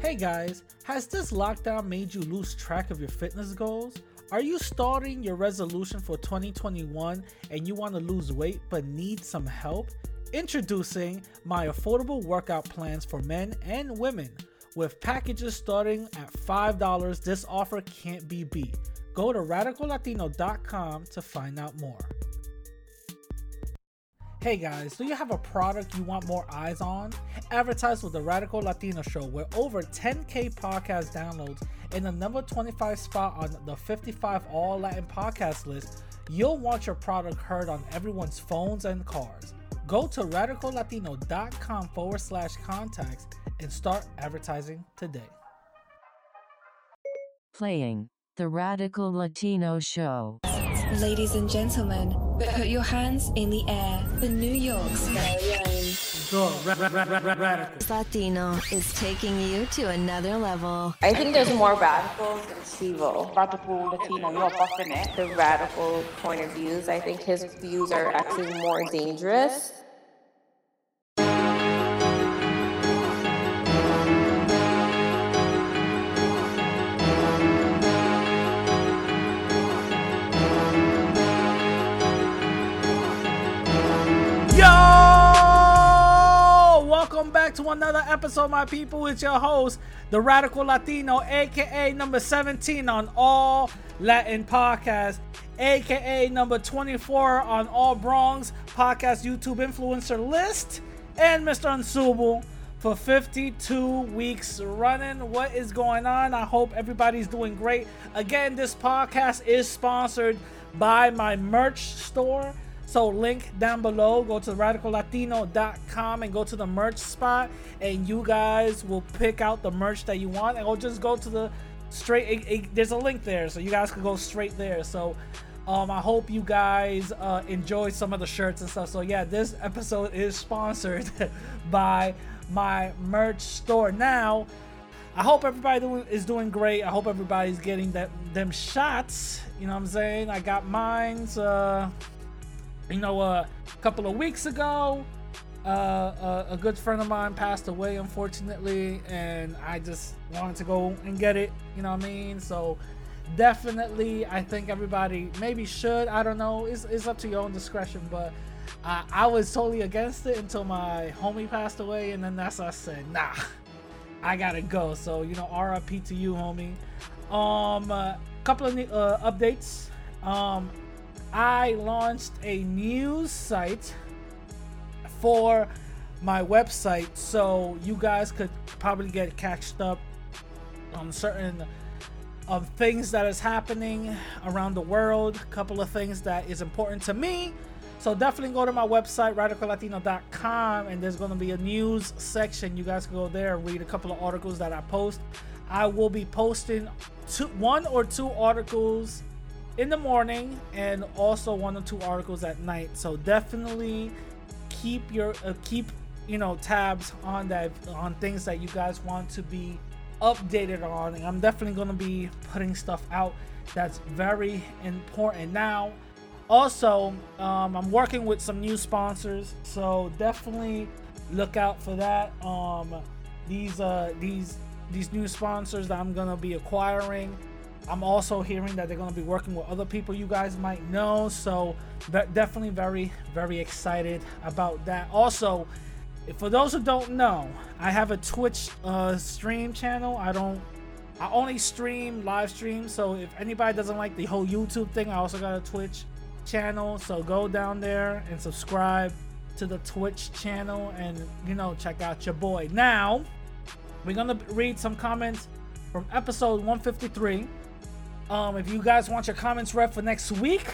Hey guys, has this lockdown made you lose track of your fitness goals? Are you starting your resolution for 2021 and you want to lose weight but need some help? Introducing my affordable workout plans for men and women. With packages starting at $5, this offer can't be beat. Go to radicallatino.com to find out more. Hey guys, do you have a product you want more eyes on? Advertise with the Radical Latino Show, where over 10k podcast downloads and the number 25 spot on the 55 All Latin podcast list. You'll want your product heard on everyone's phones and cars. Go to radicallatino.com forward slash contacts and start advertising today. Playing the Radical Latino Show. Ladies and gentlemen, put your hands in the air for New York's very own. The ra- ra- ra- ra- Latino is taking you to another level. I think there's more radicals than Sivo. Radical Latino, you're buffing it. The radical point of views. I think his views are actually more dangerous. Back to another episode, my people. It's your host, the Radical Latino, aka number 17 on all Latin podcasts, aka number 24 on all Bronx podcast YouTube influencer list, and Mr. Unsuable for 52 weeks running. What is going on? I hope everybody's doing great. Again, this podcast is sponsored by my merch store. So link down below. Go to radicallatino.com and go to the merch spot, and you guys will pick out the merch that you want, and we'll just go to the straight. It, it- there's a link there, so you guys can go straight there. So. Um, I hope you guys uh, enjoy some of the shirts and stuff. So yeah, this episode is sponsored by my merch store. Now, I hope everybody is doing great. I hope everybody's getting that them shots. You know what I'm saying? I got mine's. Uh, you know, uh, a couple of weeks ago, uh, a, a good friend of mine passed away, unfortunately, and I just wanted to go and get it. You know what I mean? So definitely, I think everybody maybe should. I don't know. It's, it's up to your own discretion, but. I I was totally against it until my homie passed away, and then that's I said, nah, I gotta go. So you know, RIP to you, homie. Um, a couple of uh, updates. Um, I launched a news site for my website, so you guys could probably get catched up on certain of things that is happening around the world. A couple of things that is important to me. So definitely go to my website, radicallatino.com, and there's going to be a news section. You guys can go there and read a couple of articles that I post. I will be posting two, one or two articles in the morning, and also one or two articles at night. So definitely keep your uh, keep you know tabs on that on things that you guys want to be updated on. And i'm definitely going to be putting stuff out that's very important. Now also um, i'm working with some new sponsors. So definitely look out for that. Um, these uh, these these new sponsors that i'm to be acquiring i'm also hearing that they're going to be working with other people you guys might know so definitely very very excited about that also for those who don't know, I have a Twitch uh, stream channel. I don't. I only stream live stream. So if anybody doesn't like the whole YouTube thing, I also got a Twitch channel. So go down there and subscribe to the Twitch channel, and you know check out your boy. Now we're gonna read some comments from episode 153. Um, if you guys want your comments read for next week,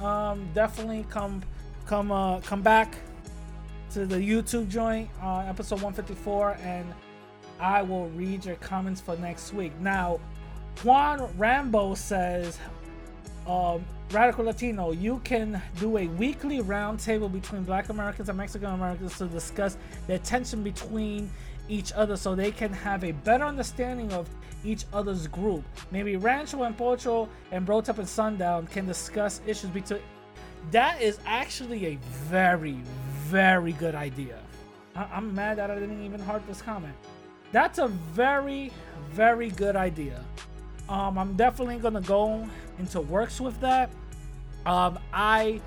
um, definitely come come uh, come back to the YouTube joint, uh, episode 154, and I will read your comments for next week. Now, Juan Rambo says, um, Radical Latino, you can do a weekly roundtable between Black Americans and Mexican Americans to discuss the tension between each other so they can have a better understanding of each other's group. Maybe Rancho and Pocho and Brotep and Sundown can discuss issues between. That is actually a very, very good idea. I- I'm mad that I didn't even heart this comment. that's a very, very good idea. Um, I'm definitely gonna go into works with that. Um, I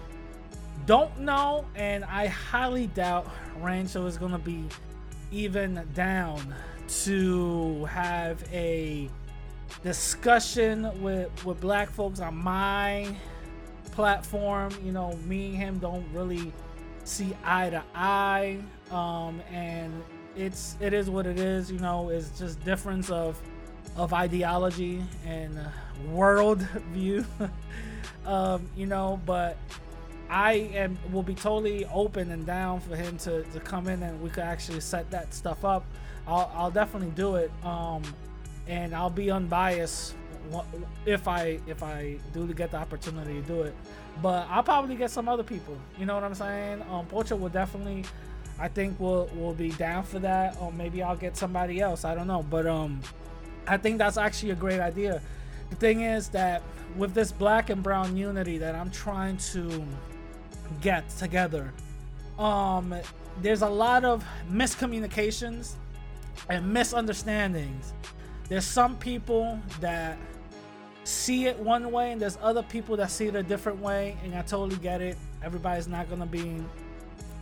don't know, and I highly doubt Rancho is gonna be even down to have a discussion with with black folks on my platform. You know, me and him don't really see eye to eye, um, and it's it is what it is. You know, it's just difference of of ideology and world view. um, you know, but I am will be totally open and down for him to, to come in and we could actually set that stuff up. I'll, I'll definitely do it. Um, and I'll be unbiased if I if I do get the opportunity to do it. But I'll probably get some other people. You know what I'm saying? Um, Pocha will definitely, I think will will be down for that. Or maybe I'll get somebody else. I don't know. But um, I think that's actually a great idea. The thing is that with this black and brown unity that I'm trying to get together, um, there's a lot of miscommunications and misunderstandings. There's some people that see it one way, and there's other people that see it a different way, and I totally get it. Everybody's not gonna be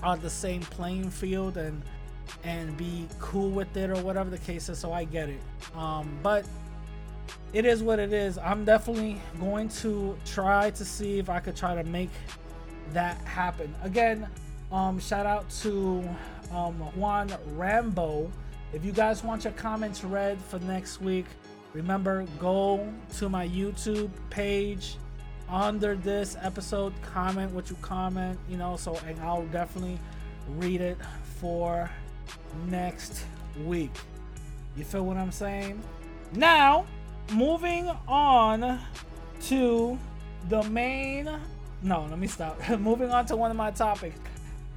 on the same playing field and and be cool with it or whatever the case is. So I get it. Um, but it is what it is. I'm definitely going to try to see if I could try to make that happen. Again, um, shout out to um, Juan Rambo if you guys want your comments read for next week, remember go to my YouTube page under this episode, comment what you comment, you know, so and I'll definitely read it for next week. You feel what I'm saying? Now, moving on to the main no, let me stop. moving on to one of my topics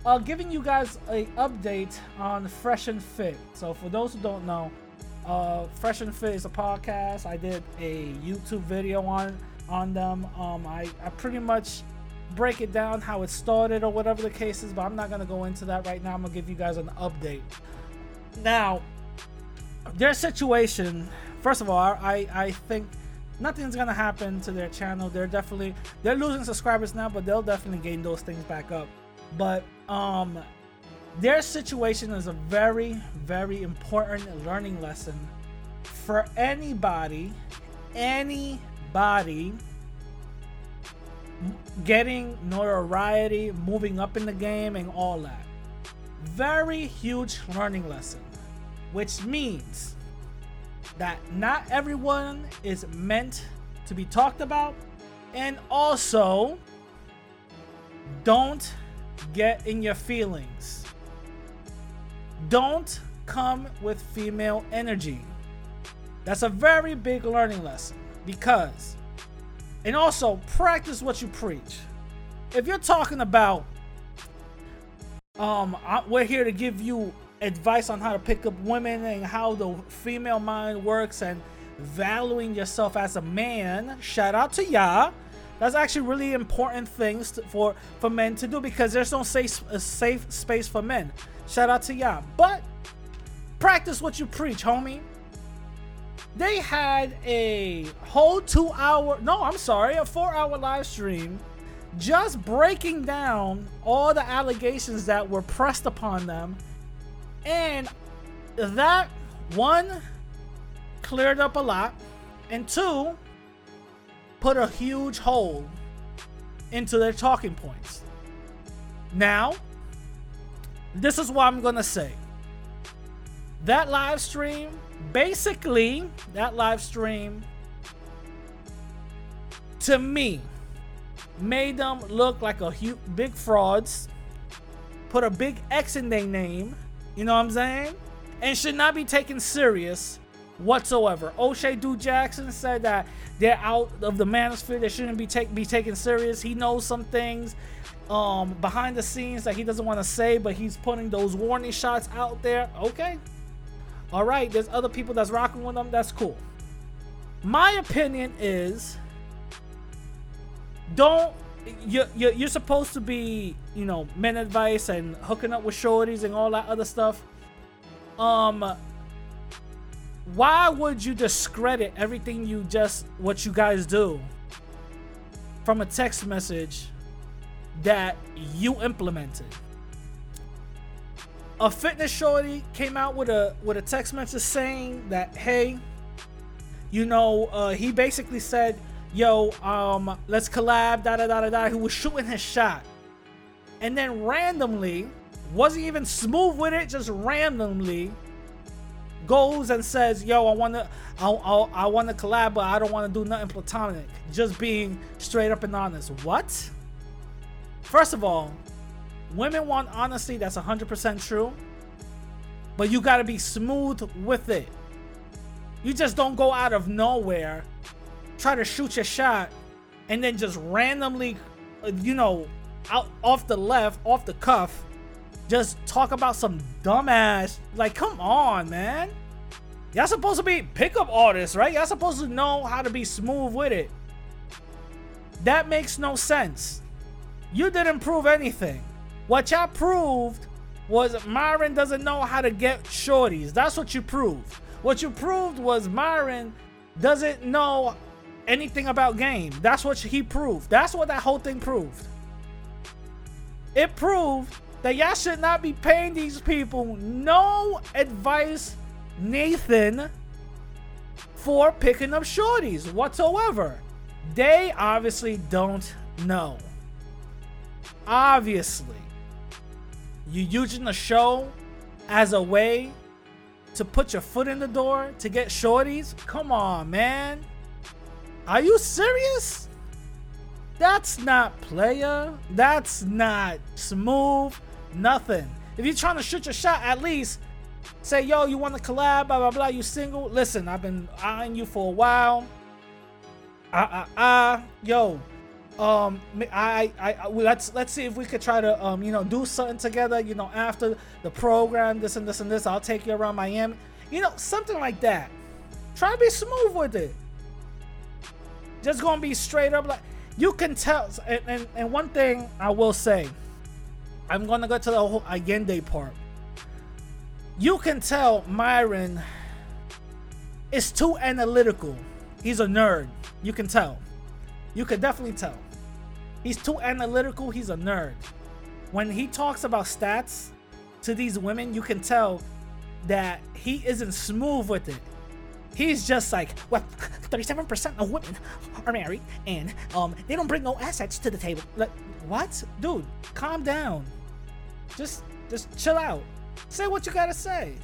uh, giving you guys a update on Fresh and Fit. So for those who don't know, uh, Fresh and Fit is a podcast. I did a YouTube video on on them. Um, I, I pretty much break it down how it started or whatever the case is, but I'm not gonna go into that right now. I'm gonna give you guys an update. Now, their situation. First of all, I I think nothing's gonna happen to their channel. They're definitely they're losing subscribers now, but they'll definitely gain those things back up. But um their situation is a very very important learning lesson for anybody anybody getting notoriety moving up in the game and all that. Very huge learning lesson which means that not everyone is meant to be talked about and also don't get in your feelings. Don't come with female energy. That's a very big learning lesson because, and also practice what you preach. If you're talking about, um, we're here to give you advice on how to pick up women and how the female mind works and valuing yourself as a man. Shout out to ya. That's actually really important things to, for for men to do because there's no safe a safe space for men. Shout out to y'all. But practice what you preach, homie. They had a whole two hour, no, I'm sorry, a four hour live stream just breaking down all the allegations that were pressed upon them. And that, one, cleared up a lot. And two, put a huge hole into their talking points. Now, this is what I'm going to say. That live stream, basically, that live stream, to me, made them look like a huge, big frauds, put a big X in their name, you know what I'm saying? And should not be taken serious whatsoever. O'Shea Du Jackson said that they're out of the manosphere. They shouldn't be take be taken serious. He knows some things um, behind the scenes that he doesn't want to say, but he's putting those warning shots out there. Okay, all right. There's other people that's rocking with them. That's cool. My opinion is, don't you, you you're supposed to be you know men advice and hooking up with shorties and all that other stuff. Um, why would you discredit everything you just what you guys do from a text message that you implemented? A fitness shorty came out with a with a text message saying that hey, you know, uh, he basically said, "Yo, um, let's collab." Da da da da da. He was shooting his shot, and then randomly, wasn't even smooth with it, just randomly goes and says, "Yo, I want to, I, I, I want to collab, but I don't want to do nothing platonic." Just being straight up and honest. What? First of all, women want honesty. That's 100% true. But you got to be smooth with it. You just don't go out of nowhere, try to shoot your shot, and then just randomly, you know, out off the left, off the cuff, just talk about some dumbass. Like, come on, man. Y'all supposed to be pickup artists, right? Y'all supposed to know how to be smooth with it. That makes no sense. You didn't prove anything. What y'all proved was Myron doesn't know how to get shorties. That's what you proved. What you proved was Myron doesn't know anything about game. That's what he proved. That's what that whole thing proved. It proved that y'all should not be paying these people no advice, Nathan, for picking up shorties whatsoever. They obviously don't know. Obviously. you're using the show as a way to put your foot in the door to get shorties? Come on, man. Are you serious? That's not player. That's not smooth. Nothing. If you're trying to shoot your shot, at least say, yo, you want to collab, blah, blah, blah. You single? Listen, I've been eyeing you for a while. Ah, ah, ah. Yo, um I, I I let's let's see if we could try to um you know do something together you know after the program this and this and this I'll take you around Miami you know something like that try to be smooth with it just gonna be straight up like you can tell and, and, and one thing I will say I'm gonna go to the whole Allende part you can tell Myron is too analytical he's a nerd you can tell you can definitely tell He's too analytical. He's a nerd. When he talks about stats to these women, you can tell that he isn't smooth with it. He's just like, well, 37% of women are married and um they don't bring no assets to the table. Like, what? Dude, calm down. Just just chill out. Say what you gotta say.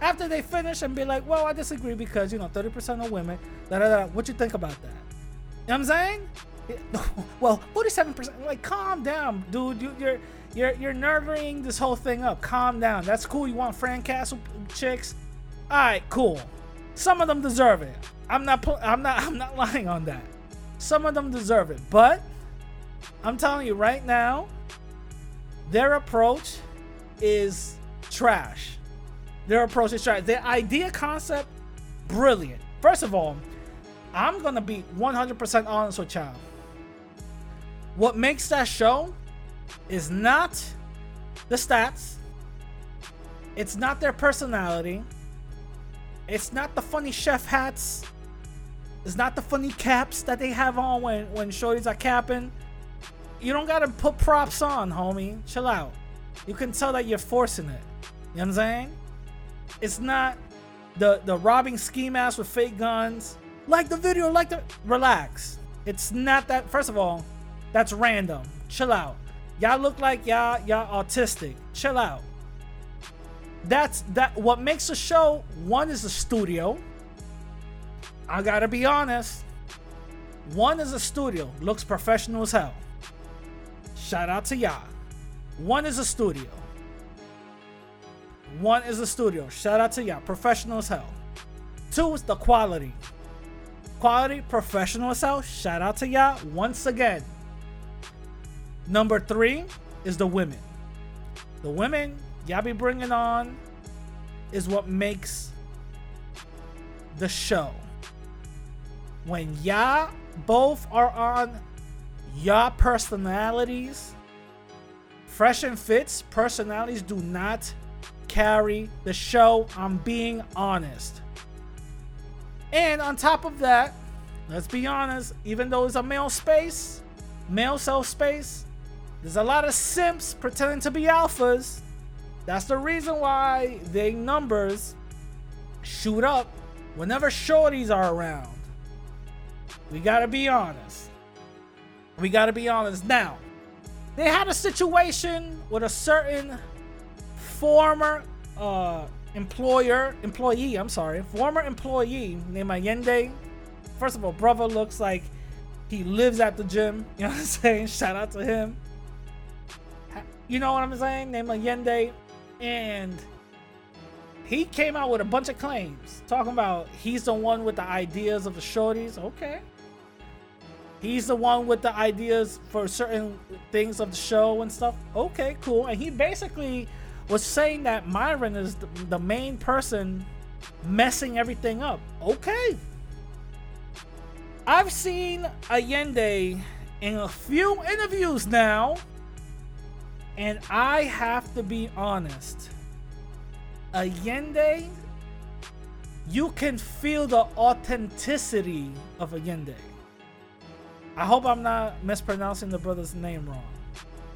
After they finish and be like, well, I disagree because you know 30% of women, da da da. What you think about that? You know what I'm saying? well, 47%. Like, calm down, dude. You, you're you're you're nerving this whole thing up. Calm down. That's cool. You want Frank Castle chicks? All right, cool. Some of them deserve it. I'm not. I'm not. I'm not lying on that. Some of them deserve it, but I'm telling you right now, their approach is trash. Their approach is trash. Their idea concept, brilliant. First of all, I'm gonna be 100% honest with y'all. What makes that show is not the stats, it's not their personality, it's not the funny chef hats, it's not the funny caps that they have on when, when shorties are capping. You don't gotta put props on, homie. Chill out. You can tell that you're forcing it. You know what I'm saying? It's not the the robbing ski masks with fake guns. Like the video, like the relax. It's not that first of all, that's random. Chill out. Y'all look like y'all y'all autistic. Chill out. That's that what makes a show one is a studio. I gotta be honest. One is a studio, looks professional as hell. Shout out to y'all. One is a studio. One is the studio. Shout out to y'all. Professional as hell. Two is the quality. Quality, professional as hell. Shout out to y'all once again. Number three is the women. The women y'all be bringing on is what makes the show. When y'all both are on y'all personalities, fresh and fits personalities do not carry the show. I'm being honest. And on top of that, let's be honest, even though it's a male space, male self space, there's a lot of simps pretending to be alphas. That's the reason why their numbers shoot up whenever shorties are around. We gotta be honest. We gotta be honest. Now, they had a situation with a certain former uh, employer, employee, I'm sorry, former employee named Allende. First of all, brother looks like he lives at the gym. You know what I'm saying? Shout out to him. You know what I'm saying? Named Allende. And he came out with a bunch of claims talking about he's the one with the ideas of the shorties. Okay. He's the one with the ideas for certain things of the show and stuff. Okay, cool. And he basically was saying that Myron is the, the main person messing everything up. Okay. I've seen Allende in a few interviews now, and I have to be honest. Allende, you can feel the authenticity of Allende. I hope I'm not mispronouncing the brother's name wrong.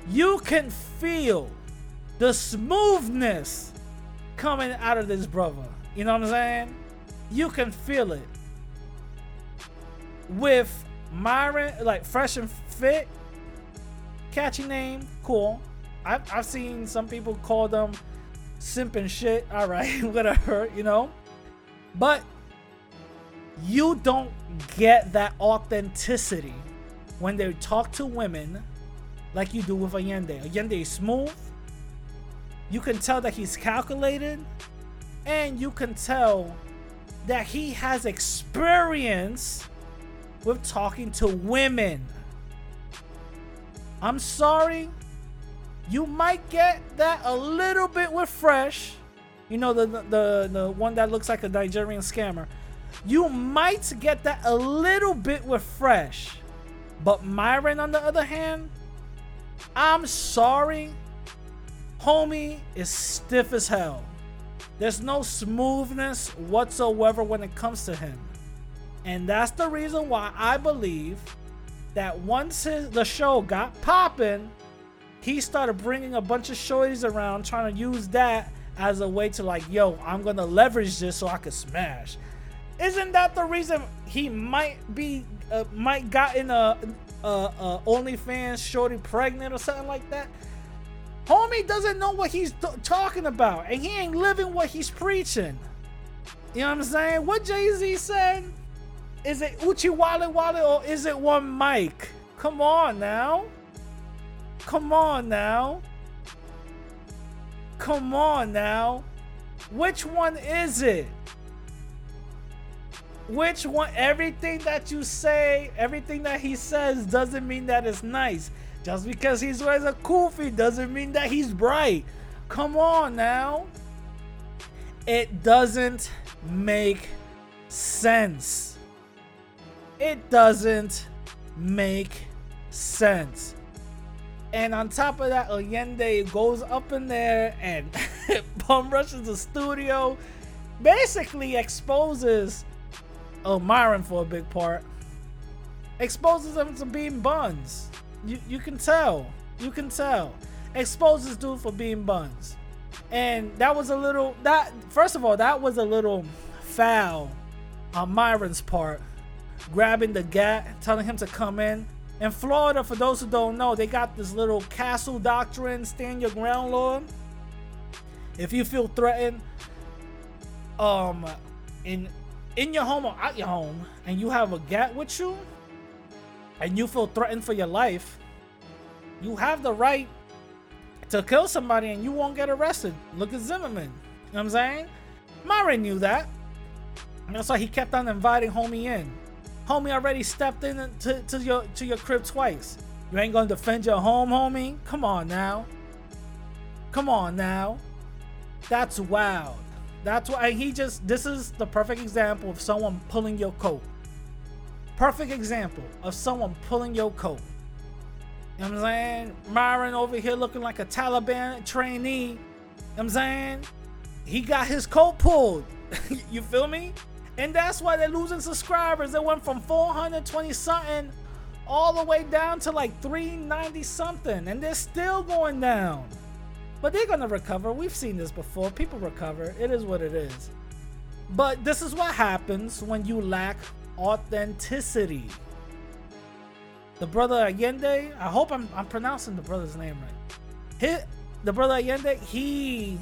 You can feel the smoothness coming out of this brother. You know what I'm saying? You can feel it. With Myron, like fresh and fit, catchy name, cool. I've, I've seen some people call them simp and shit. All right, whatever, you know. But you don't get that authenticity when they talk to women like you do with Allende. Allende is smooth. You can tell that he's calculated. And you can tell that he has experience with talking to women. I'm sorry. You might get that a little bit with Fresh. You know, the, the, the one that looks like a Nigerian scammer. You might get that a little bit with Fresh. But Myron, on the other hand, I'm sorry. Homie is stiff as hell. There's no smoothness whatsoever when it comes to him. And that's the reason why I believe that once his, the show got popping, he started bringing a bunch of shorties around trying to use that as a way to like, yo, I'm gonna leverage this so I can smash. Isn't that the reason he might be uh, might gotten a, a, a OnlyFans shorty pregnant or something like that? Homie doesn't know what he's talking about, and he ain't living what he's preaching. You know what I'm saying? What Jay Z said? Is it Uchi Wale Wale or is it one mic? Come on now. Come on now. Come on now. Which one is it? Which one? Everything that you say, everything that he says doesn't mean that it's nice. Just because he wears a kufi doesn't mean that he's bright. Come on now. It doesn't make sense. It doesn't make sense. And on top of that, Allende goes up in there and bum rushes the studio, basically exposes Myron for a big part, exposes him to being buns. You you can tell. You can tell. Exposes dude for being buns. And that was a little that first of all, that was a little foul on Myron's part. Grabbing the gat, telling him to come in. In Florida, for those who don't know, they got this little castle doctrine, stand your ground law. If you feel threatened, um, in in your home or out your home, and you have a gat with you, and you feel threatened for your life, you have the right to kill somebody and you won't get arrested. Look at Zimmerman. You know what I'm saying? Murray knew that. And that's why he kept on inviting homie in. Homie already stepped in to, to your to your crib twice. You ain't gonna defend your home, homie? Come on now. Come on now. That's wild. That's why he just this is the perfect example of someone pulling your coat. Perfect example of someone pulling your coat. You know what I'm saying? Myron over here looking like a Taliban trainee. You know what I'm saying? He got his coat pulled. you feel me? And that's why they're losing subscribers. They went from 420 something all the way down to like 390 something. And they're still going down. But they're going to recover. We've seen this before. People recover. It is what it is. But this is what happens when you lack authenticity. The brother Allende, I hope I'm, I'm pronouncing the brother's name right. Hit the brother Allende, he,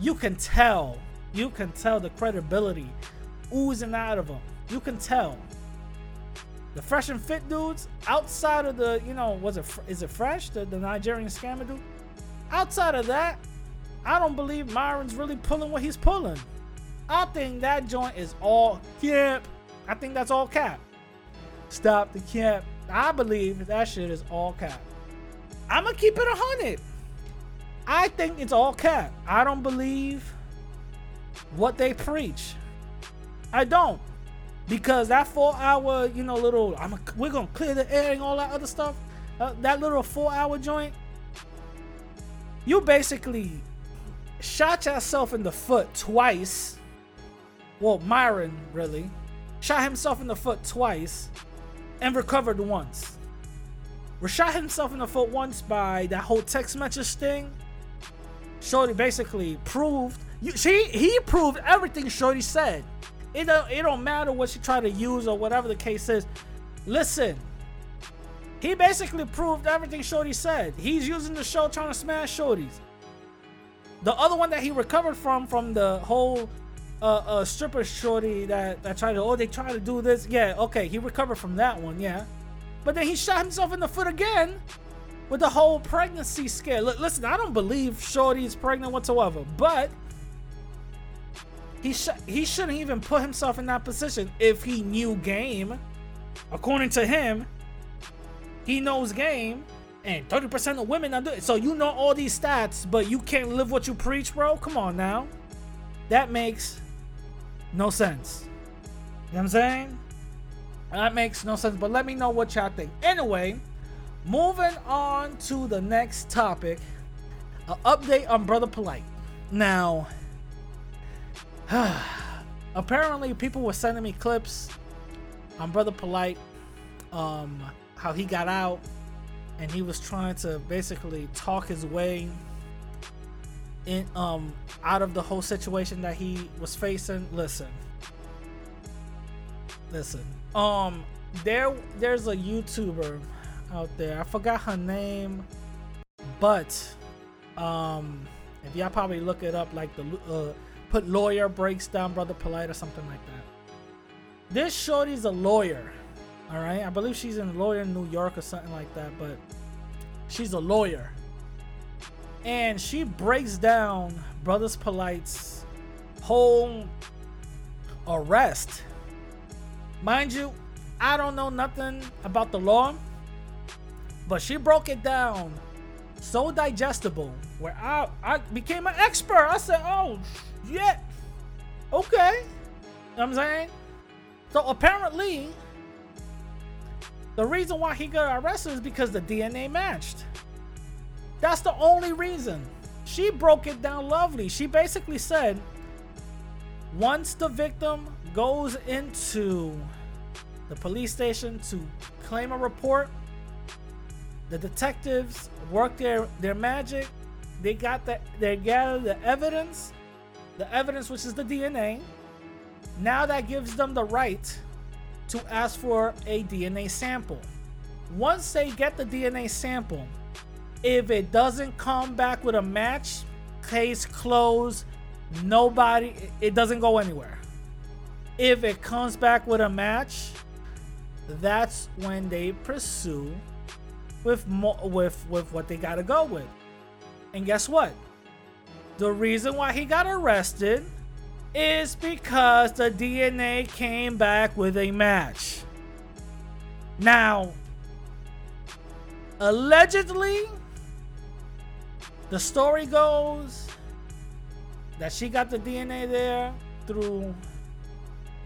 you can tell, you can tell the credibility oozing out of him. You can tell. The fresh and fit dudes outside of the, you know, was it is it fresh the, the Nigerian scammer dude? Outside of that, I don't believe Myron's really pulling what he's pulling. I think that joint is all cap. I think that's all cap. Stop the cap. I believe that shit is all cap. I'm gonna keep it a hundred. I think it's all cap. I don't believe what they preach. I don't. Because that four hour, you know, little, I'm a, we're gonna clear the air and all that other stuff. Uh, that little four hour joint, you basically shot yourself in the foot twice. Well, Myron really shot himself in the foot twice and recovered once. Rashad himself in the foot once by that whole text message thing. Shorty basically proved you, she he proved everything Shorty said. It don't it don't matter what she tried to use or whatever the case is. Listen, he basically proved everything Shorty said. He's using the show trying to smash Shorties. The other one that he recovered from from the whole uh stripper shorty that that tried to oh they tried to do this yeah okay he recovered from that one yeah but then he shot himself in the foot again with the whole pregnancy scare. L- listen, I don't believe Shorty is pregnant whatsoever, but he sh- he shouldn't even put himself in that position if he knew game. According to him, he knows game, and 30% of women are doing. So you know all these stats, but you can't live what you preach, bro. Come on now, that makes no sense. You know what I'm saying? That makes no sense. But let me know what y'all think. Anyway. Moving on to the next topic, an update on Brother Polight. Now, apparently people were sending me clips on Brother Polight, um, how he got out and he was trying to basically talk his way in um out of the whole situation that he was facing. Listen. Listen. Um there there's a YouTuber out there. I forgot her name, but um, if y'all probably look it up, like the uh, put lawyer breaks down brother Polight or something like that. This shorty's a lawyer, all right. I believe she's in lawyer in New York or something like that, but she's a lawyer, and she breaks down brothers Polight's whole arrest. Mind you, I don't know nothing about the law. But she broke it down so digestible where I, I became an expert. I said, oh, yeah, okay. You know I'm saying? So apparently, the reason why he got arrested is because the DNA matched. That's the only reason. She broke it down lovely. She basically said once the victim goes into the police station to claim a report, the detectives work their their magic. They got that they gather the evidence, the evidence which is the DNA. Now that gives them the right to ask for a DNA sample. Once they get the DNA sample, if it doesn't come back with a match, case closed, nobody it doesn't go anywhere. If it comes back with a match, that's when they pursue with mo- with with what they got to go with. And guess what? The reason why he got arrested is because the DNA came back with a match. Now, allegedly, the story goes that she got the DNA there through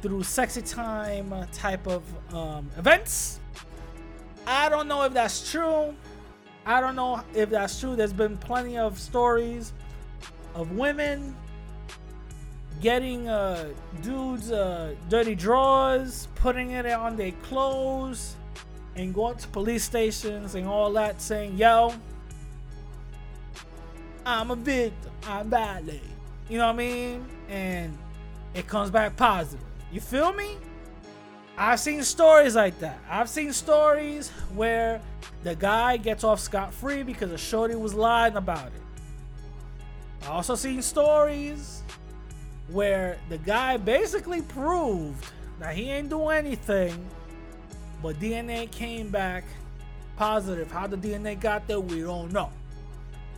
through sexy time type of um, events I don't know if that's true. I don't know if that's true. There's been plenty of stories of women getting uh dudes uh dirty drawers, putting it on their clothes, and going to police stations and all that, saying, "Yo, I'm a victim. I'm violated." You know what I mean? And it comes back positive. You feel me? I've seen stories like that. I've seen stories where the guy gets off scot free because the shorty was lying about it. I also seen stories where the guy basically proved that he ain't do anything, but DNA came back positive. How the DNA got there, we don't know.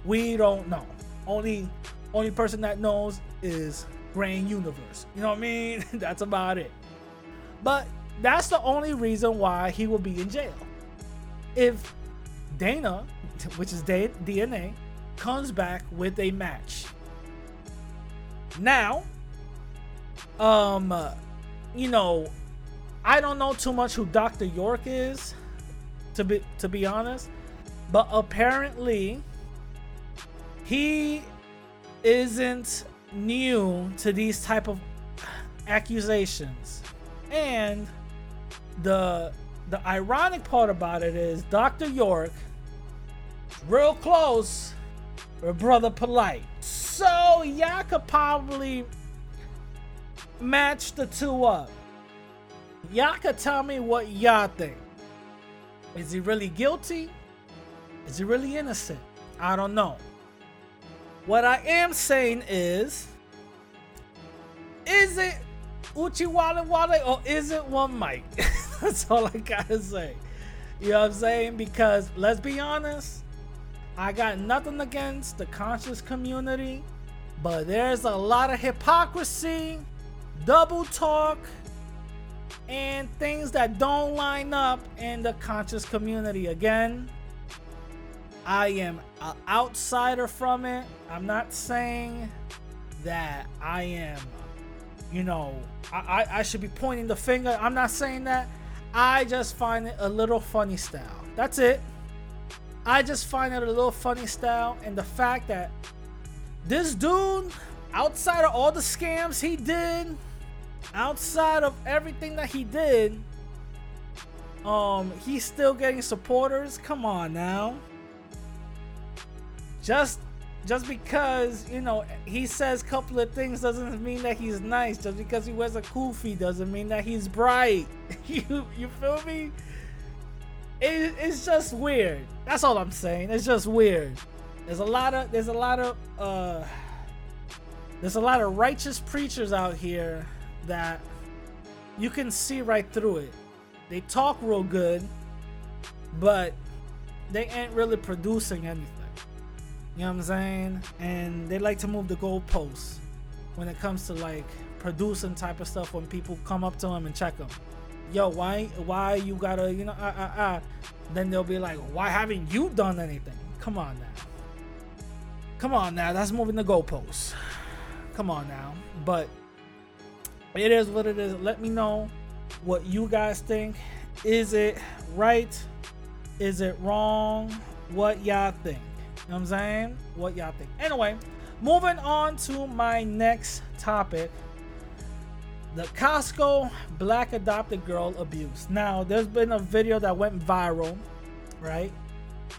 We don't know. Only only person that knows is Grain Universe. You know what I mean? That's about it. But that's the only reason why he will be in jail. If Dana, which is DNA, comes back with a match. Now, um, you know, I don't know too much who Dr. York is, to be to be honest, but apparently he isn't new to these type of accusations. And the the ironic part about it is Dr. York real close with Brother Polight. So y'all could probably match the two up. Y'all could tell me what y'all think. Is he really guilty? Is he really innocent? I don't know. What I am saying is, is it Uchi Wale Wale or is it one Mike? That's all I gotta say. You know what I'm saying? Because let's be honest, I got nothing against the conscious community, but there's a lot of hypocrisy, double talk, and things that don't line up in the conscious community. Again, I am an outsider from it. I'm not saying that I am, you know, I, I, I should be pointing the finger. I'm not saying that. I just find it a little funny style. That's it. I just find it a little funny style, and the fact that this dude, outside of all the scams he did, outside of everything that he did, um, he's still getting supporters. Come on now. Just just because you know he says a couple of things doesn't mean that he's nice. Just because he wears a kufi doesn't mean that he's bright. you you feel me? It, it's just weird. That's all I'm saying. It's just weird. There's a lot of there's a lot of uh there's a lot of righteous preachers out here that you can see right through it. They talk real good, but they ain't really producing anything. You know what I'm saying? And they like to move the goalposts when it comes to like producing type of stuff when people come up to them and check them. Yo, why why you gotta, you know, ah uh, uh. Then they'll be like, why haven't you done anything? Come on now. Come on now, that's moving the goalposts. Come on now. But it is what it is. Let me know what you guys think. Is it right? Is it wrong? What y'all think? Know what I'm saying? What y'all think? Anyway, moving on to my next topic the Costco black adopted girl abuse. Now, there's been a video that went viral, right?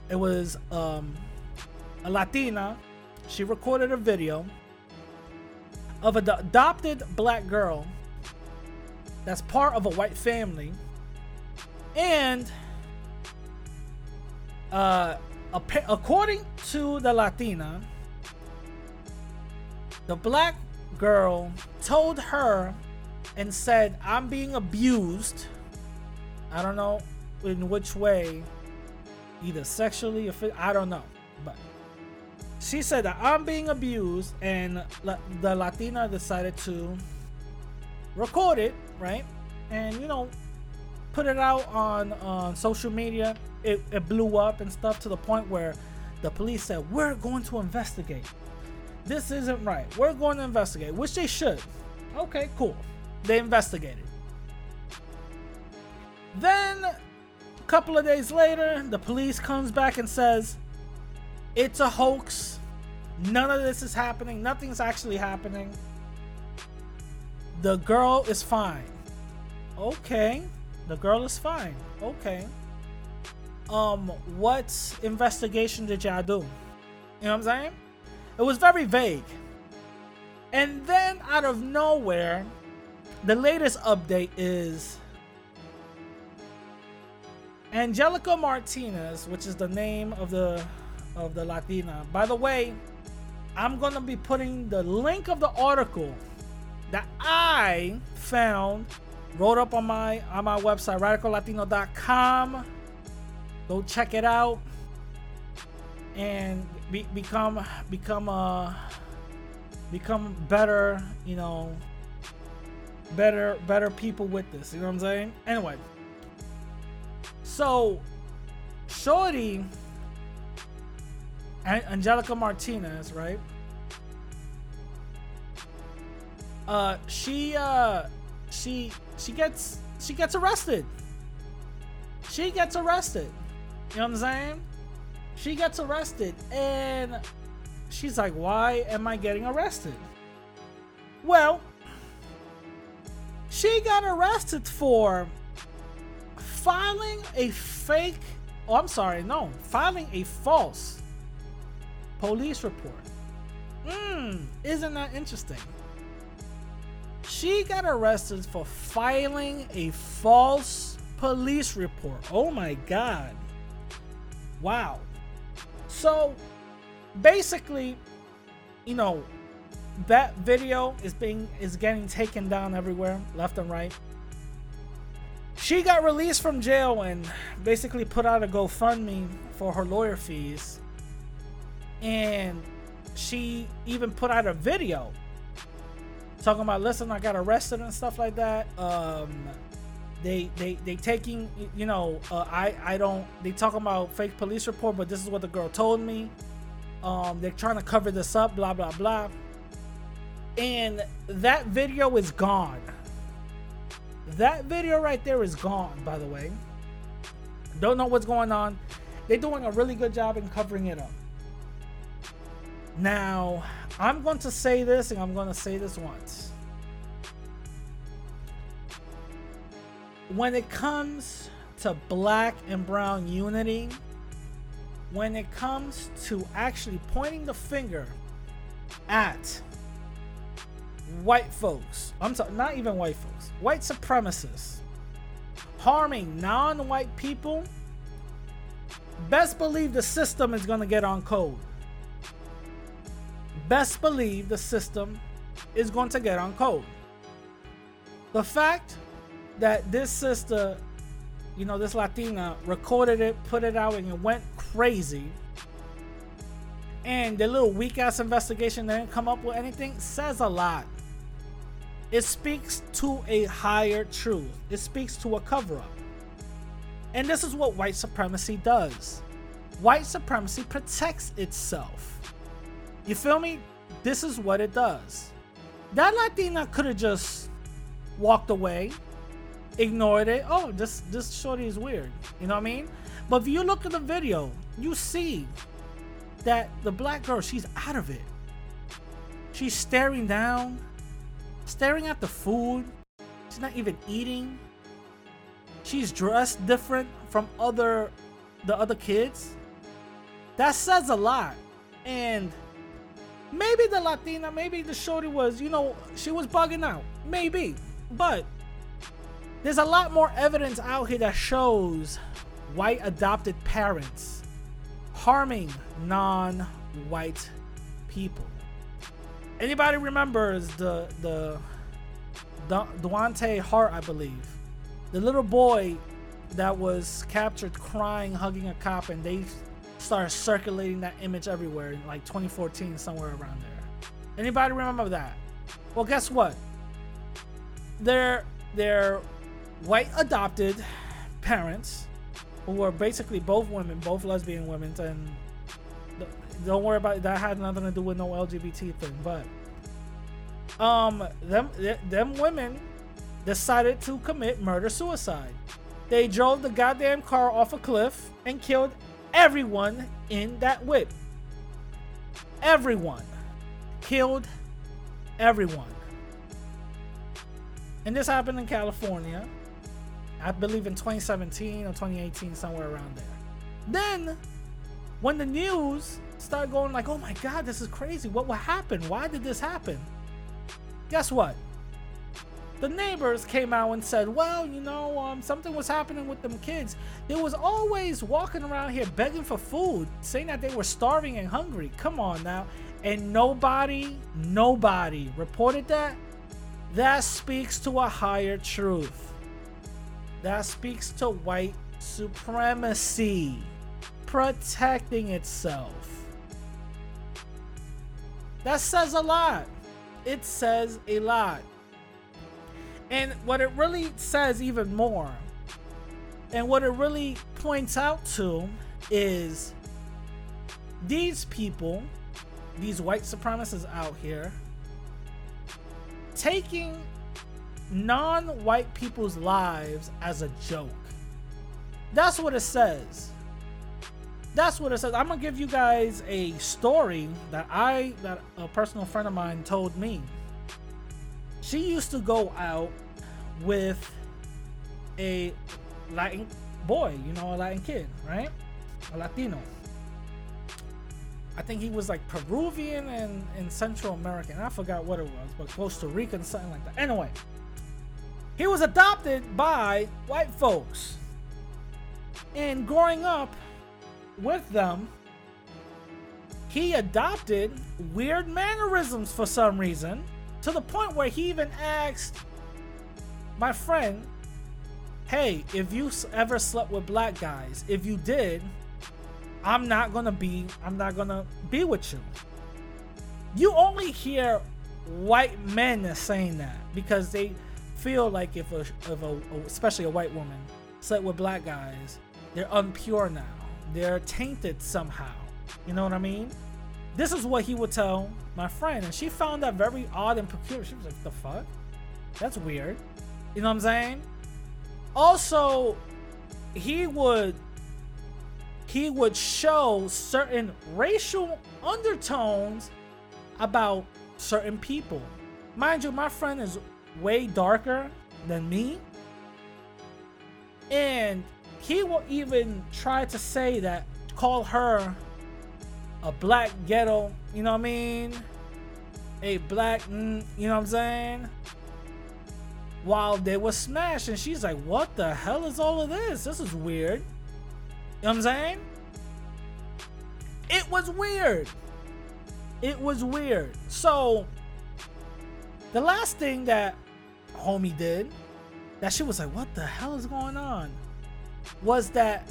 It was um, a Latina. She recorded a video of an adopted black girl that's part of a white family. And uh, according to the Latina, the black girl told her and said, I'm being abused. I don't know in which way, either sexually or I don't know. But she said that I'm being abused, and the Latina decided to record it, right? And you know, put it out on on social media. It, it blew up and stuff to the point where the police said, We're going to investigate. This isn't right. We're going to investigate, which they should. Okay, cool. They investigated. Then, a couple of days later, the police comes back and says, It's a hoax. None of this is happening. Nothing's actually happening. the girl is fine. Okay. The girl is fine. Okay. Um, what investigation did y'all do? You know what I'm saying? It was very vague. And then out of nowhere, the latest update is Angelica Martinez, which is the name of the of the Latina. By the way, I'm gonna be putting the link of the article that I found, wrote up on my on my website, radicallatino.com. Go check it out and be, become become a become better, you know, better better people with this. You know what I'm saying? Anyway, so Shorty Angelica Martinez, right? Uh, she uh, she she gets she gets arrested. She gets arrested. You know what I'm saying? She gets arrested, and she's like, "Why am I getting arrested?" Well, she got arrested for filing a fake. Oh, I'm sorry, no, filing a false police report. Mmm, isn't that interesting? She got arrested for filing a false police report. Oh my god. Wow. So basically, you know, that video is being is getting taken down everywhere, left and right. She got released from jail and basically put out a GoFundMe for her lawyer fees and she even put out a video talking about listen i got arrested and stuff like that um they they they taking you know uh, i i don't they talking about fake police report but this is what the girl told me. Um they're trying to cover this up blah blah blah. And that video is gone. That video right there is gone by the way. Don't know what's going on. They're doing a really good job in covering it up. Now, I'm going to say this and I'm going to say this once. When it comes to black and brown unity, when it comes to actually pointing the finger at white folks, I'm sorry, not even white folks, white supremacists, harming non white people, best believe the system is going to get on code best believe the system is going to get on code. The fact that this sister, you know, this Latina recorded it, put it out, and it went crazy, and the little weak ass investigation that didn't come up with anything says a lot. It speaks to a higher truth, it speaks to a cover up. And this is what white supremacy does white supremacy protects itself. You feel me? This is what it does. That Latina could have just walked away, ignored it. Oh, this this shorty is weird. You know what I mean? But if you look at the video, you see that the black girl, she's out of it. She's staring down, staring at the food. She's not even eating. She's dressed different from other the other kids. That says a lot. And Maybe the Latina, maybe the shorty was, you know, she was bugging out. Maybe. But there's a lot more evidence out here that shows white adopted parents harming non-white people. Anybody remembers the the Devonte Hart, I believe, the little boy that was captured crying, hugging a cop, and they started circulating that image everywhere in like 2014, somewhere around there. Anybody remember that? Well, guess what? They're they're white adopted parents who were basically both women, both lesbian women, and don't worry about it, that had nothing to do with no LGBT thing. But um, them them women decided to commit murder suicide. They drove the goddamn car off a cliff and killed everyone in that whip. Everyone. Killed everyone. And this happened in California. I believe in 2017 or 2018, somewhere around there. Then, when the news started going like, oh my god, this is crazy. What will happen? Why did this happen? Guess what? The neighbors came out and said, well, you know, um, something was happening with them kids. They was always walking around here begging for food, saying that they were starving and hungry. Come on now. And nobody, nobody reported that. That speaks to a higher truth. That speaks to white supremacy protecting itself. That says a lot. It says a lot. And what it really says, even more, and what it really points out to is these people, these white supremacists out here, taking non white people's lives as a joke. That's what it says. That's what it says. I'm gonna give you guys a story that I that a personal friend of mine told me. She used to go out with a Latin boy, you know, a Latin kid, right? A Latino. I think he was like Peruvian and, and Central American. I forgot what it was, but Costa Rican, something like that. Anyway, he was adopted by white folks. And growing up with them, he adopted weird mannerisms for some reason to the point where he even asked my friend, hey, if you ever slept with black guys, if you did, I'm not gonna be, I'm not gonna be with you. You only hear white men saying that because they feel like if a, if a, especially a white woman slept with black guys, they're unpure now. They're tainted somehow. You know what I mean? This is what he would tell my friend, and she found that very odd and peculiar. She was like, "The fuck? That's weird." You know what I'm saying? Also, he would he would show certain racial undertones about certain people. Mind you, my friend is way darker than me. And he will even try to say that, call her a black ghetto, you know what I mean? A black, mm, you know what I'm saying? While they were smashed, and she's like, What the hell is all of this? This is weird. You know what I'm saying? It was weird. It was weird. So, the last thing that homie did, that she was like, What the hell is going on? Was that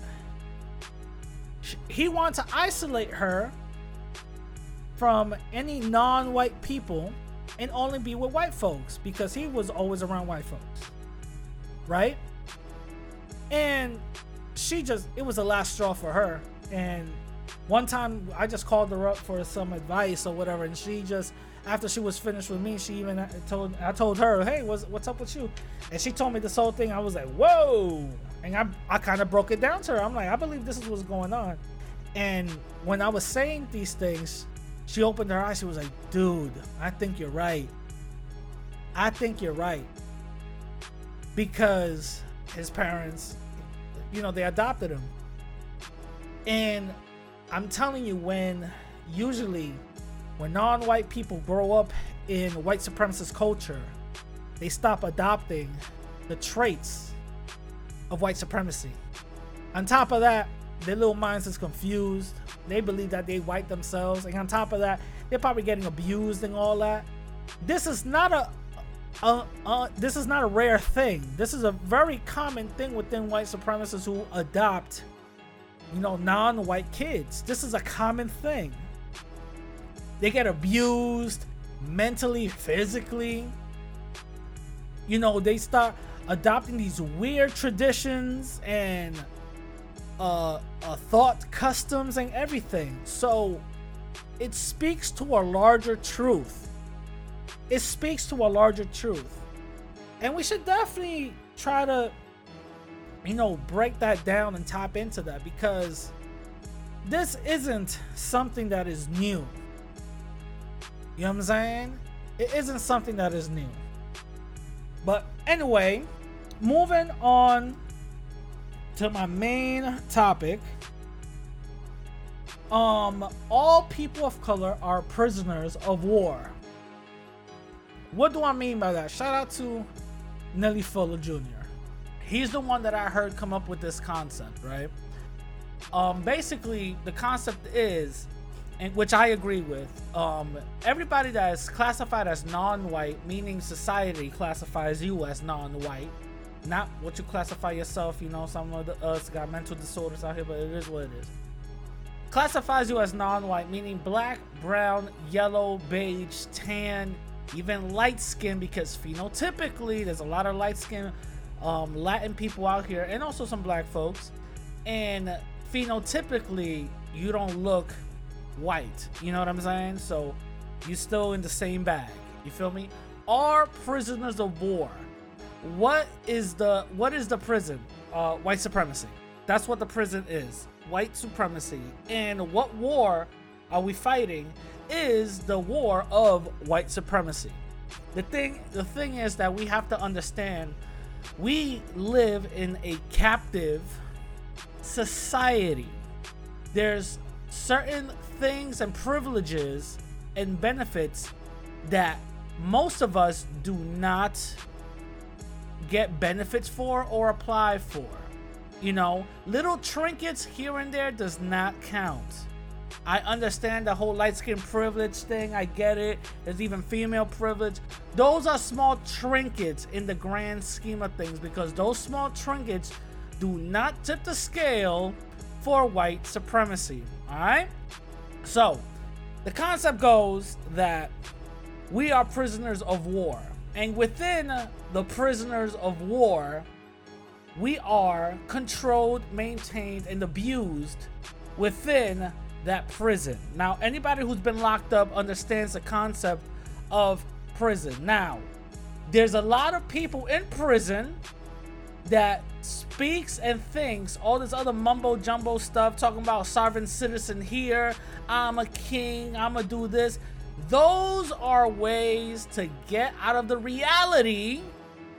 he wanted to isolate her from any non white people and only be with white folks because he was always around white folks. Right? And she just, it was the last straw for her. And one time I just called her up for some advice or whatever, and she just, after she was finished with me, she even told I told her, "Hey, what's what's up with you?" And she told me this whole thing. I was like, "Whoa!" And I I kind of broke it down to her. I'm like, "I believe this is what's going on." And when I was saying these things, she opened her eyes. She was like, "Dude, I think you're right. I think you're right." Because his parents, you know, they adopted him. And I'm telling you, when usually when non-white people grow up in white supremacist culture, they stop adopting the traits of white supremacy. On top of that, their little minds is confused. They believe that they white themselves, and on top of that, they're probably getting abused and all that. This is not a, a, a this is not a rare thing. This is a very common thing within white supremacists who adopt, you know, non-white kids. This is a common thing. They get abused mentally, physically. You know, they start adopting these weird traditions and uh, uh, thought customs and everything. So it speaks to a larger truth. It speaks to a larger truth. And we should definitely try to, you know, break that down and tap into that because this isn't something that is new. You know what I'm saying? It isn't something that is new. But Anyway, moving on to my main topic. Um, all people of color are prisoners of war. What do I mean by that? Shout out to Neely Fuller Jr. He's the one that I heard come up with this concept, right? Um, basically, the concept is, and which I agree with, um, everybody that is classified as non-white, meaning society classifies you as non-white, not what you classify yourself. You know, some of the, us got mental disorders out here, but it is what it is. Classifies you as non-white, meaning black, brown, yellow, beige, tan, even light skin, because phenotypically there's a lot of light skin um, Latin people out here, and also some black folks. And phenotypically, you don't look white. You know what I'm saying? So you still in the same bag. You feel me? Are prisoners of war. What is the what is the prison? Uh, white supremacy. That's what the prison is. White supremacy. And what war are we fighting? Is the war of white supremacy. The thing the thing is that we have to understand we live in a captive society. There's certain things and privileges and benefits that most of us do not get benefits for or apply for. You know, little trinkets here and there does not count. I understand the whole light skin privilege thing. I get it. There's even female privilege. Those are small trinkets in the grand scheme of things because those small trinkets do not tip the scale for white supremacy. All right? So, the concept goes that we are prisoners of war. And within the prisoners of war, we are controlled, maintained, and abused within that prison. Now, anybody who's been locked up understands the concept of prison. Now, there's a lot of people in prison that speaks and thinks all this other mumbo jumbo stuff, talking about sovereign citizen here, I'm a king, I'm gonna do this. Those are ways to get out of the reality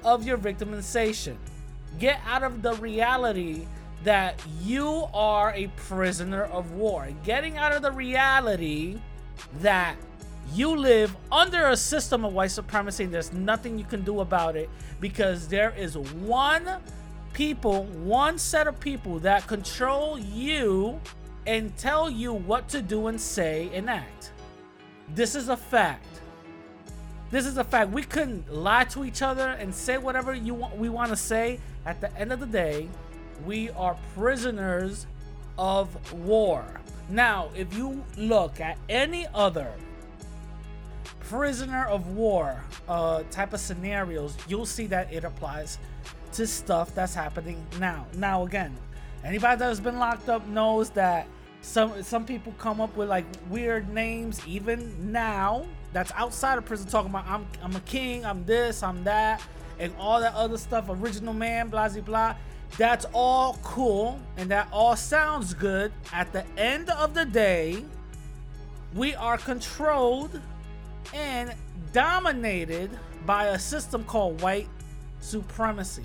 of your victimization. Get out of the reality that you are a prisoner of war. Getting out of the reality that you live under a system of white supremacy and there's nothing you can do about it because there is one people, one set of people that control you and tell you what to do and say and act. This is a fact. This is a fact. We couldn't lie to each other and say whatever you want we want to say. At the end of the day, we are prisoners of war. Now, if you look at any other prisoner of war uh, type of scenarios, you'll see that it applies to stuff that's happening now. Now, again, anybody that's been locked up knows that some some people come up with like weird names even now. That's outside of prison, talking about I'm I'm a king, I'm this, I'm that, and all that other stuff. Original man, blah blah blah. That's all cool and that all sounds good. At the end of the day, we are controlled and dominated by a system called white supremacy.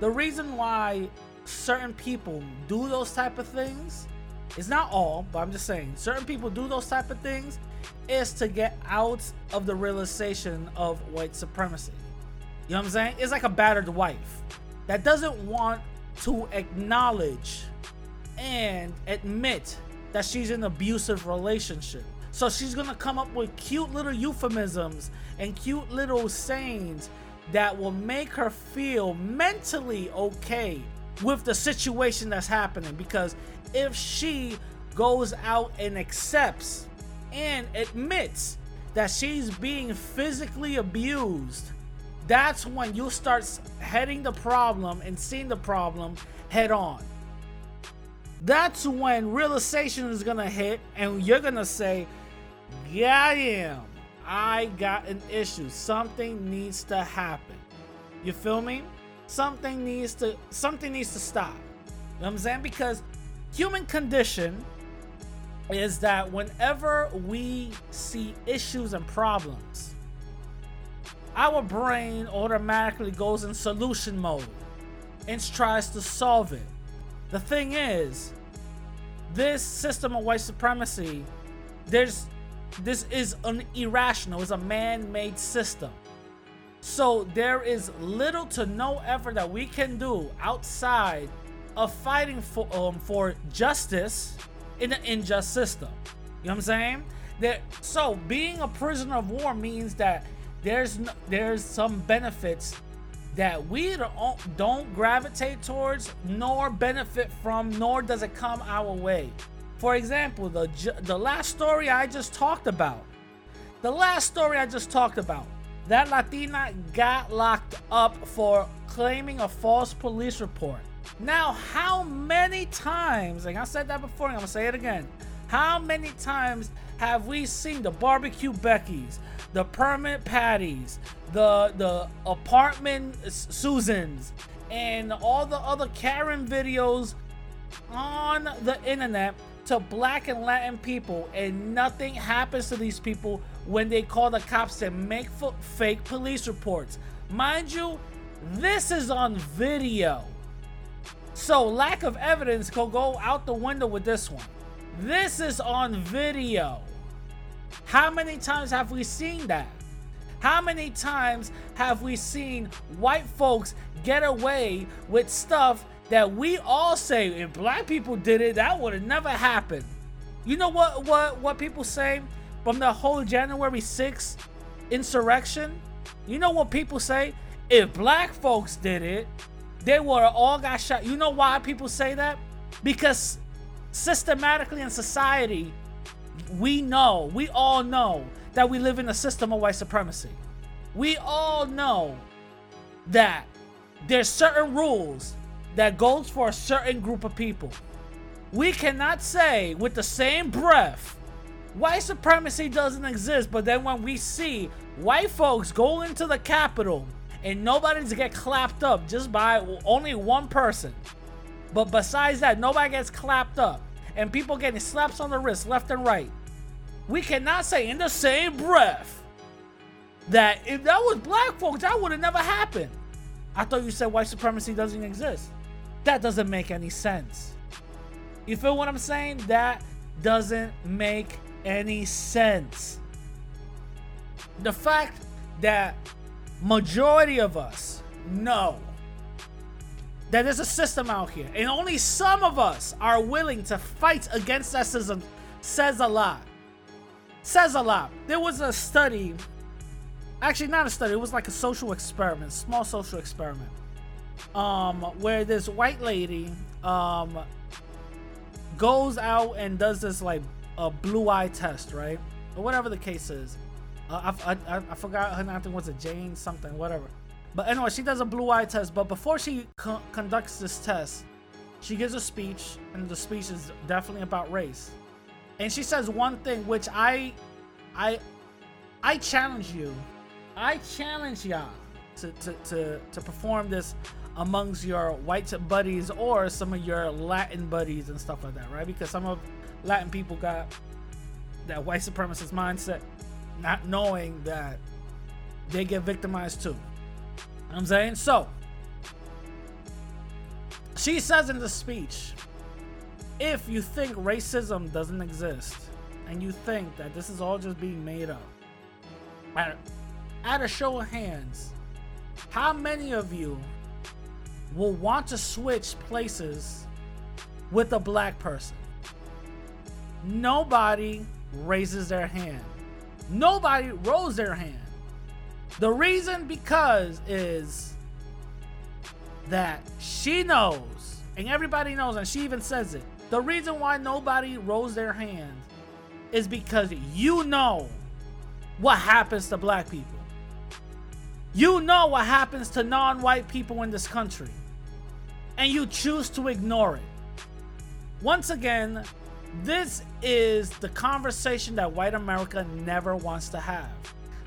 The reason why certain people do those type of things is not all, but I'm just saying certain people do those type of things is to get out of the realization of white supremacy. You know what I'm saying? It's like a battered wife that doesn't want to acknowledge and admit that she's in an abusive relationship. So she's gonna come up with cute little euphemisms and cute little sayings that will make her feel mentally okay with the situation that's happening. Because if she goes out and accepts and admits that she's being physically abused, that's when you start heading the problem and seeing the problem head on. That's when realization is gonna hit, and you're gonna say, I am. I got an issue. Something needs to happen. You feel me? Something needs to something needs to stop. You know what I'm saying? Because human condition is that whenever we see issues and problems, our brain automatically goes in solution mode and tries to solve it. The thing is, this system of white supremacy, there's this is an irrational, it's a man-made system. So there is little to no effort that we can do outside of fighting for um, for justice in an unjust system. You know what I'm saying? That so being a prisoner of war means that there's no, there's some benefits that we don't, don't gravitate towards nor benefit from nor does it come our way. For example, the the last story I just talked about. The last story I just talked about. That Latina got locked up for claiming a false police report. Now, how many times, like I said that before, I'm gonna say it again. How many times have we seen the barbecue Beckys, the permanent Patties, the the apartment Susans, and all the other Karen videos on the internet to black and Latin people, and nothing happens to these people when they call the cops to make f- fake police reports. Mind you, this is on video. So lack of evidence could go out the window with this one. This is on video. How many times have we seen that? How many times have we seen white folks get away with stuff that we all say if black people did it, that would have never happened? You know what what what people say from the whole January 6th insurrection? You know what people say? If black folks did it, they would have all got shot. You know why people say that? Because systematically in society, we know, we all know that we live in a system of white supremacy. We all know that there's certain rules that goes for a certain group of people. We cannot say with the same breath white supremacy doesn't exist, but then when we see white folks go into the Capitol and nobody's get clapped up just by only one person. But besides that, nobody gets clapped up. And people getting slaps on the wrist left and right. We cannot say in the same breath that if that was black folks, that would have never happened. I thought you said white supremacy doesn't exist. That doesn't make any sense. You feel what I'm saying? That doesn't make any sense. The fact that majority of us know that there's a system out here, and only some of us are willing to fight against that system, says a lot. Says a lot. There was a study, actually not a study, it was like a social experiment, small social experiment, um, where this white lady um, goes out and does this like a blue eye test, right? Or whatever the case is. Uh, I, I, I forgot her name. i was it Jane something, whatever. But anyway, she does a blue eye test. But before she co- conducts this test, she gives a speech, and the speech is definitely about race. And she says one thing, which I, I, I challenge you, I challenge y'all to to to, to perform this amongst your white buddies or some of your Latin buddies and stuff like that, right? Because some of Latin people got that white supremacist mindset not knowing that they get victimized too. You know I'm saying? So, she says in the speech if you think racism doesn't exist and you think that this is all just being made up, at, at a show of hands, how many of you will want to switch places with a black person? Nobody raises their hand nobody rose their hand. The reason because is that she knows, and everybody knows, and she even says it. The reason why nobody rose their hand is because you know what happens to black people. You know what happens to non white people in this country. And you choose to ignore it. Once again, this is the conversation that white America never wants to have.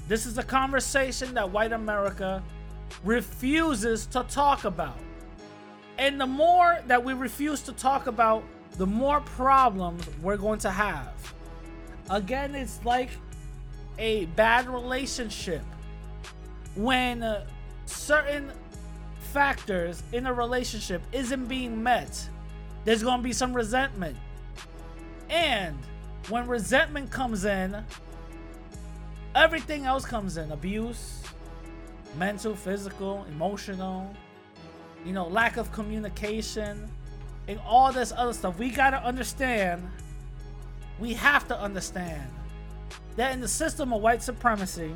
This is the conversation that white America refuses to talk about. And the more that we refuse to talk about, the more problems we're going to have. Again, it's like a bad relationship. When uh, certain factors in a relationship isn't being met, there's going to be some resentment. And when resentment comes in, everything else comes in abuse, mental, physical, emotional, you know, lack of communication, and all this other stuff. We got to understand, we have to understand that in the system of white supremacy,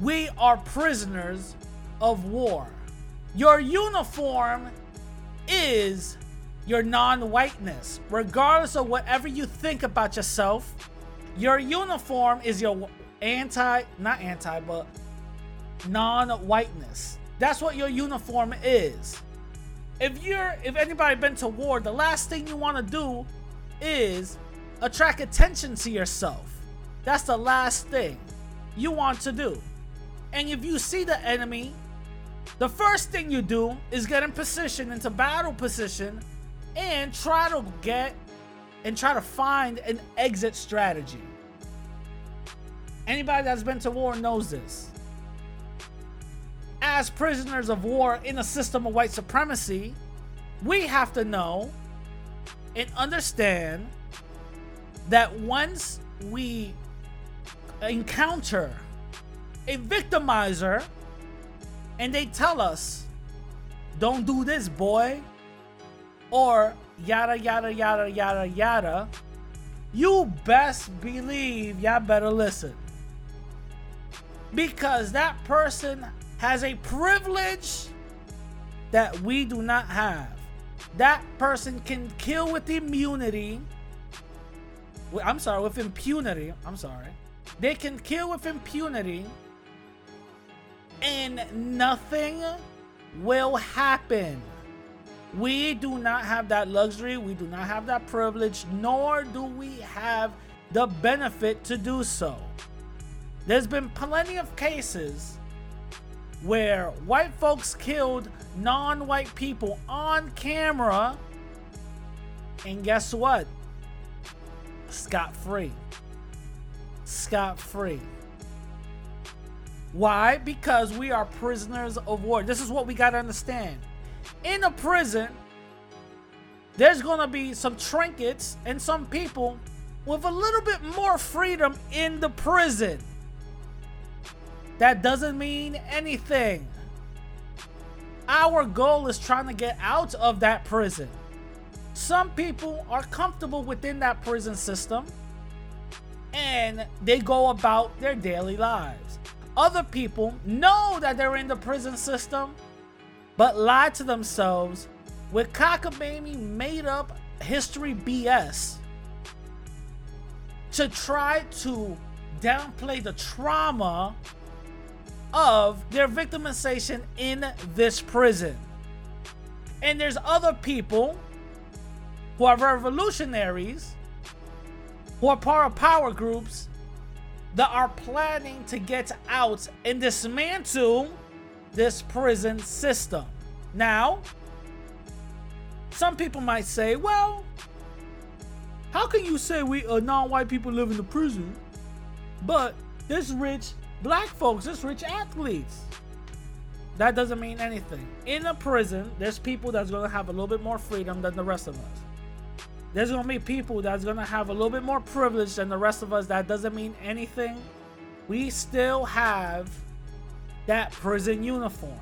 we are prisoners of war. Your uniform is your non whiteness. Regardless of whatever you think about yourself, your uniform is your anti, not anti, but non whiteness. That's what your uniform is. If you're, if anybody been to war, the last thing you want to do is attract attention to yourself. That's the last thing you want to do. And if you see the enemy, the first thing you do is get in position, into battle position, and try to get and try to find an exit strategy. Anybody that's been to war knows this. As prisoners of war in a system of white supremacy, we have to know and understand that once we encounter a victimizer and they tell us, don't do this, boy, or yada yada yada yada yada, you best believe y'all better listen. Because that person has a privilege that we do not have. That person can kill with immunity. I'm sorry, with impunity. I'm sorry. They can kill with impunity and nothing will happen. We do not have that luxury, we do not have that privilege, nor do we have the benefit to do so. There's been plenty of cases where white folks killed non white people on camera, and guess what? Scot free. Scot free. Why? Because we are prisoners of war. This is what we got to understand. In a prison, there's going to be some trinkets and some people with a little bit more freedom in the prison. That doesn't mean anything. Our goal is trying to get out of that prison. Some people are comfortable within that prison system and they go about their daily lives. Other people know that they're in the prison system, but lie to themselves with cockamamie made up history BS to try to downplay the trauma of their victimization in this prison. And there's other people who are revolutionaries, who are part of power groups that are planning to get out and dismantle this prison system. Now, some people might say, well, how can you say we uh, non-white people live in the prison, but this rich black folks, this rich athletes? That doesn't mean anything. In a prison, there's people that's gonna have a little bit more freedom than the rest of us there's gonna be people that's gonna have a little bit more privilege than the rest of us. That doesn't mean anything. We still have that prison uniform.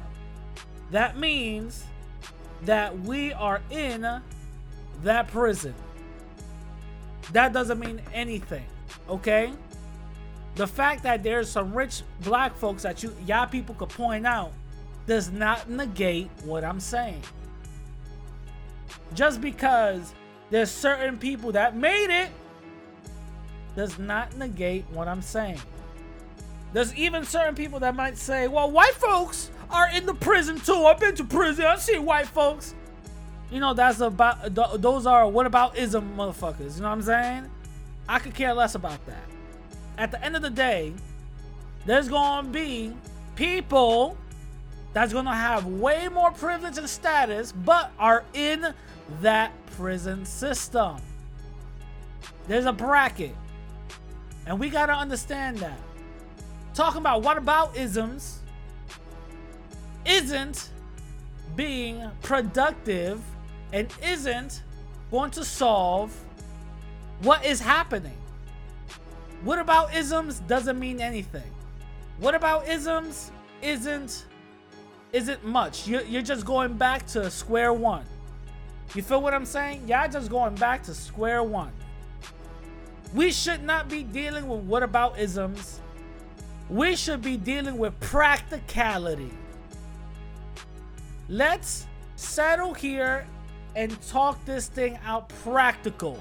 That means that we are in that prison. That doesn't mean anything, okay? The fact that there's some rich black folks that you y'all people could point out does not negate what I'm saying. Just because there's certain people that made it does not negate what I'm saying. There's even certain people that might say, well, white folks are in the prison too. I've been to prison. I've seen white folks. You know, that's about, those are what about ism motherfuckers. You know what I'm saying? I could care less about that. At the end of the day, there's to be people that's to have way more privilege and status, but are in that prison system. There's a bracket. And we got to understand that. talking about what about isms isn't being productive and isn't going to solve what is happening. What about isms doesn't mean anything. What about isms isn't isn't much. You're, you're just going back to square one. You feel what I'm saying? Y'all just going back to square one. We should not be dealing with what about isms. We should be dealing with practicality. Let's settle here and talk this thing out practical.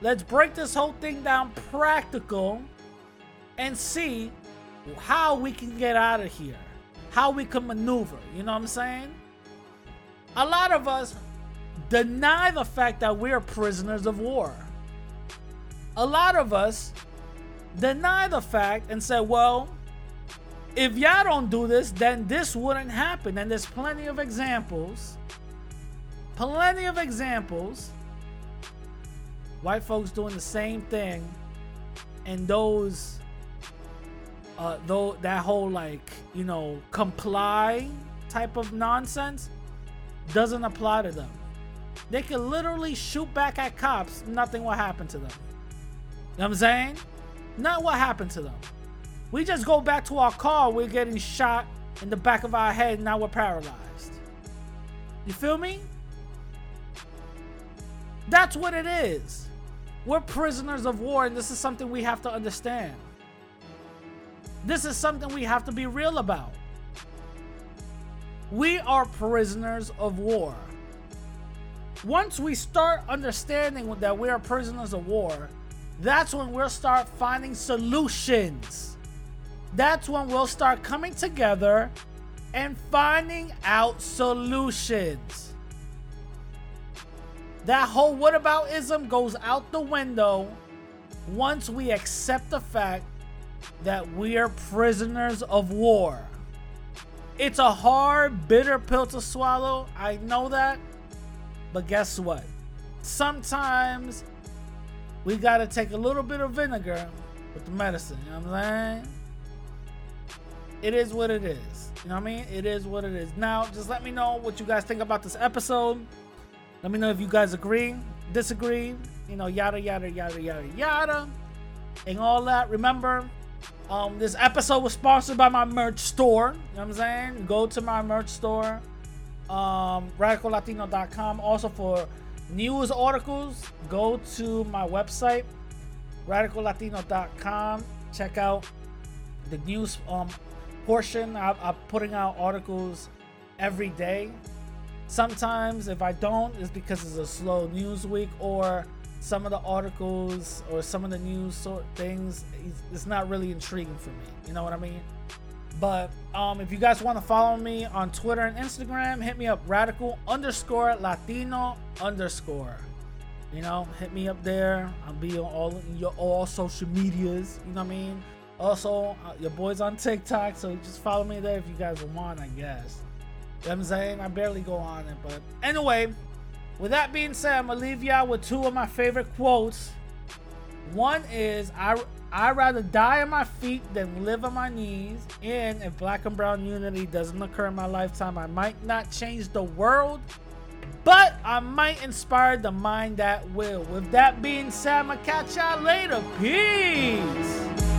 Let's break this whole thing down practical and see how we can get out of here. How we can maneuver. You know what I'm saying? A lot of us deny the fact that we're prisoners of war. A lot of us deny the fact and say, well, if y'all don't do this, then this wouldn't happen. And there's plenty of examples, plenty of examples, white folks doing the same thing, and those, uh, though that whole like you know comply type of nonsense doesn't apply to them. They could literally shoot back at cops, nothing will happen to them. You know what I'm saying? Not what happened to them. We just go back to our car, we're getting shot in the back of our head, and now we're paralyzed. You feel me? That's what it is. We're prisoners of war, and this is something we have to understand. This is something we have to be real about. We are prisoners of war. Once we start understanding that we are prisoners of war, that's when we'll start finding solutions. That's when we'll start coming together and finding out solutions. That whole "what whataboutism goes out the window once we accept the fact that we are prisoners of war. It's a hard, bitter pill to swallow. I know that. But guess what? Sometimes we gotta take a little bit of vinegar with the medicine. You know what I'm saying? It is what it is. You know what I mean? It is what it is. Now, just let me know what you guys think about this episode. Let me know if you guys agree, disagree, you know, yada, yada, yada, yada, yada, and all that. Remember, um, this episode was sponsored by my merch store. You know what I'm saying? Go to my merch store, um, radicallatino.com. Also, for news articles, go to my website, radicallatino.com. Check out the news um, portion. I, I'm putting out articles every day. Sometimes, if I don't, it's because it's a slow news week or some of the articles or some of the news sort things. It's not really intriguing for me. You know what I mean? But um, if you guys want to follow me on Twitter and Instagram, hit me up radical underscore Latino underscore. You know, hit me up there. I'll be on all your all social medias. You know what I mean? Also, uh, your boy's on TikTok, so just follow me there if you guys want, I guess. You know what I'm saying? I barely go on it, but anyway, with that being said, I'm gonna leave y'all with two of my favorite quotes. One is I I'd rather die on my feet than live on my knees. And if black and brown unity doesn't occur in my lifetime, I might not change the world, but I might inspire the mind that will. With that being said, I'ma catch y'all later. Peace.